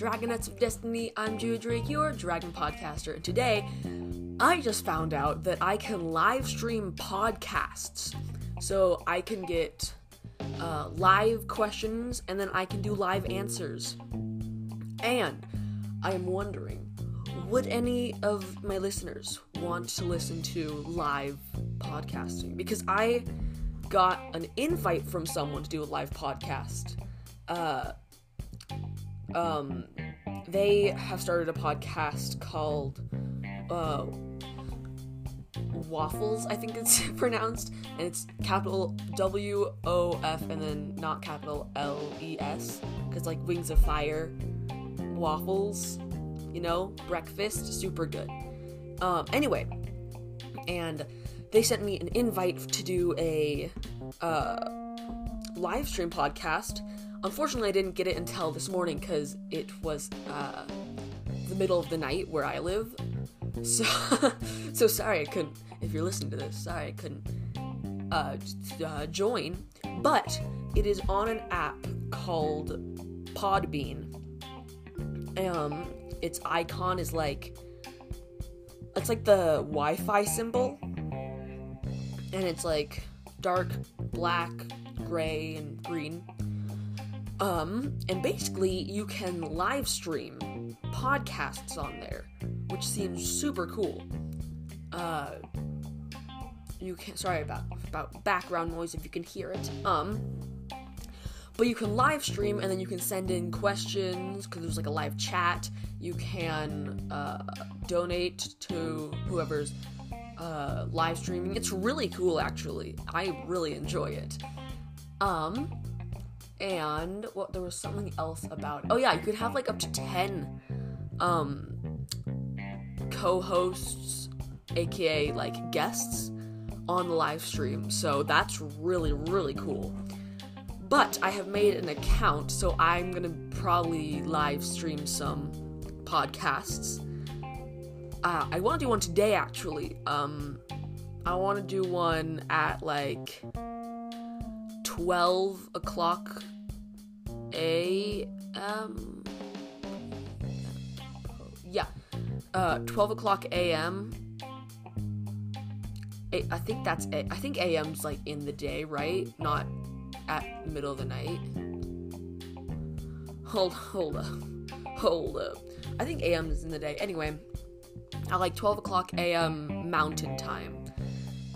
Dragonets of Destiny. I'm Julia Drake, your Dragon Podcaster, and today I just found out that I can live stream podcasts. So I can get uh, live questions and then I can do live answers. And I am wondering would any of my listeners want to listen to live podcasting? Because I got an invite from someone to do a live podcast. Uh, um, they have started a podcast called uh, Waffles, I think it's pronounced, and it's capital W O F and then not capital L E S, because like Wings of Fire, waffles, you know, breakfast, super good. Um, anyway, and they sent me an invite to do a uh, live stream podcast Unfortunately, I didn't get it until this morning because it was uh, the middle of the night where I live. So, so sorry I couldn't. If you're listening to this, sorry I couldn't uh, uh, join. But it is on an app called Podbean. Um, its icon is like it's like the Wi-Fi symbol, and it's like dark black, gray, and green um, and basically, you can live stream podcasts on there, which seems super cool. Uh, you can sorry about about background noise if you can hear it. Um, but you can live stream and then you can send in questions because there's like a live chat. You can uh, donate to whoever's uh, live streaming. It's really cool, actually. I really enjoy it. Um, and what there was something else about oh yeah you could have like up to 10 um co-hosts aka like guests on the live stream. So that's really really cool. But i have made an account so i'm gonna probably live stream some podcasts. Uh, i want to do one today actually. Um i want to do one at like 12 o'clock a.m. Yeah, uh, 12 o'clock a.m. I think that's a- I think a.m.'s like in the day, right? Not at middle of the night. Hold, hold up, hold up. I think a.m. is in the day. Anyway, at like 12 o'clock a.m. Mountain Time.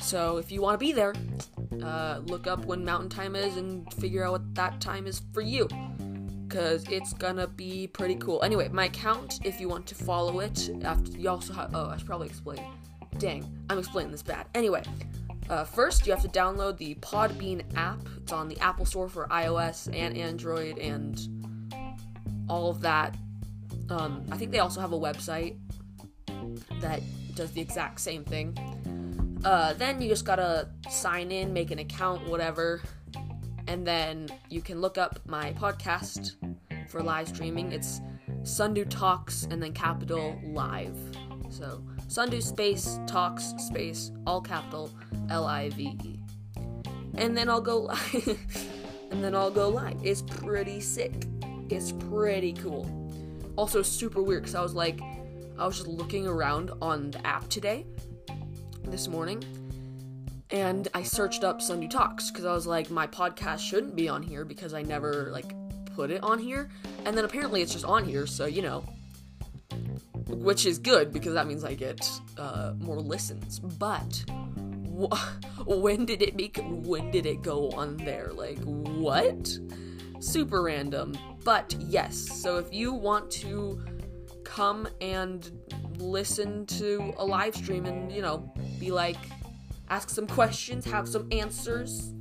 So if you want to be there, uh, look up when Mountain Time is and figure out what that time is for you because it's gonna be pretty cool. Anyway, my account, if you want to follow it, after you also have. Oh, I should probably explain. Dang, I'm explaining this bad. Anyway, uh, first you have to download the Podbean app. It's on the Apple Store for iOS and Android and all of that. Um, I think they also have a website that does the exact same thing. Uh, then you just gotta sign in, make an account, whatever, and then you can look up my podcast for live streaming. It's Sundu Talks and then capital live. So Sundu space talks space all capital L I V E. And then I'll go live. and then I'll go live. It's pretty sick. It's pretty cool. Also super weird because I was like, I was just looking around on the app today, this morning, and I searched up Sunday Talks because I was like, my podcast shouldn't be on here because I never like put it on here, and then apparently it's just on here, so you know, which is good because that means I get uh, more listens. But wh- when did it make? When did it go on there? Like what? Super random. But yes, so if you want to come and listen to a live stream and you know be like ask some questions, have some answers,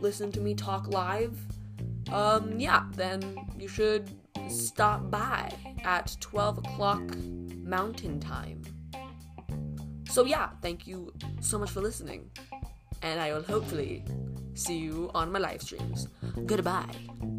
listen to me talk live, um, yeah, then you should stop by at 12 o'clock Mountain Time. So, yeah, thank you so much for listening, and I will hopefully see you on my live streams. Goodbye.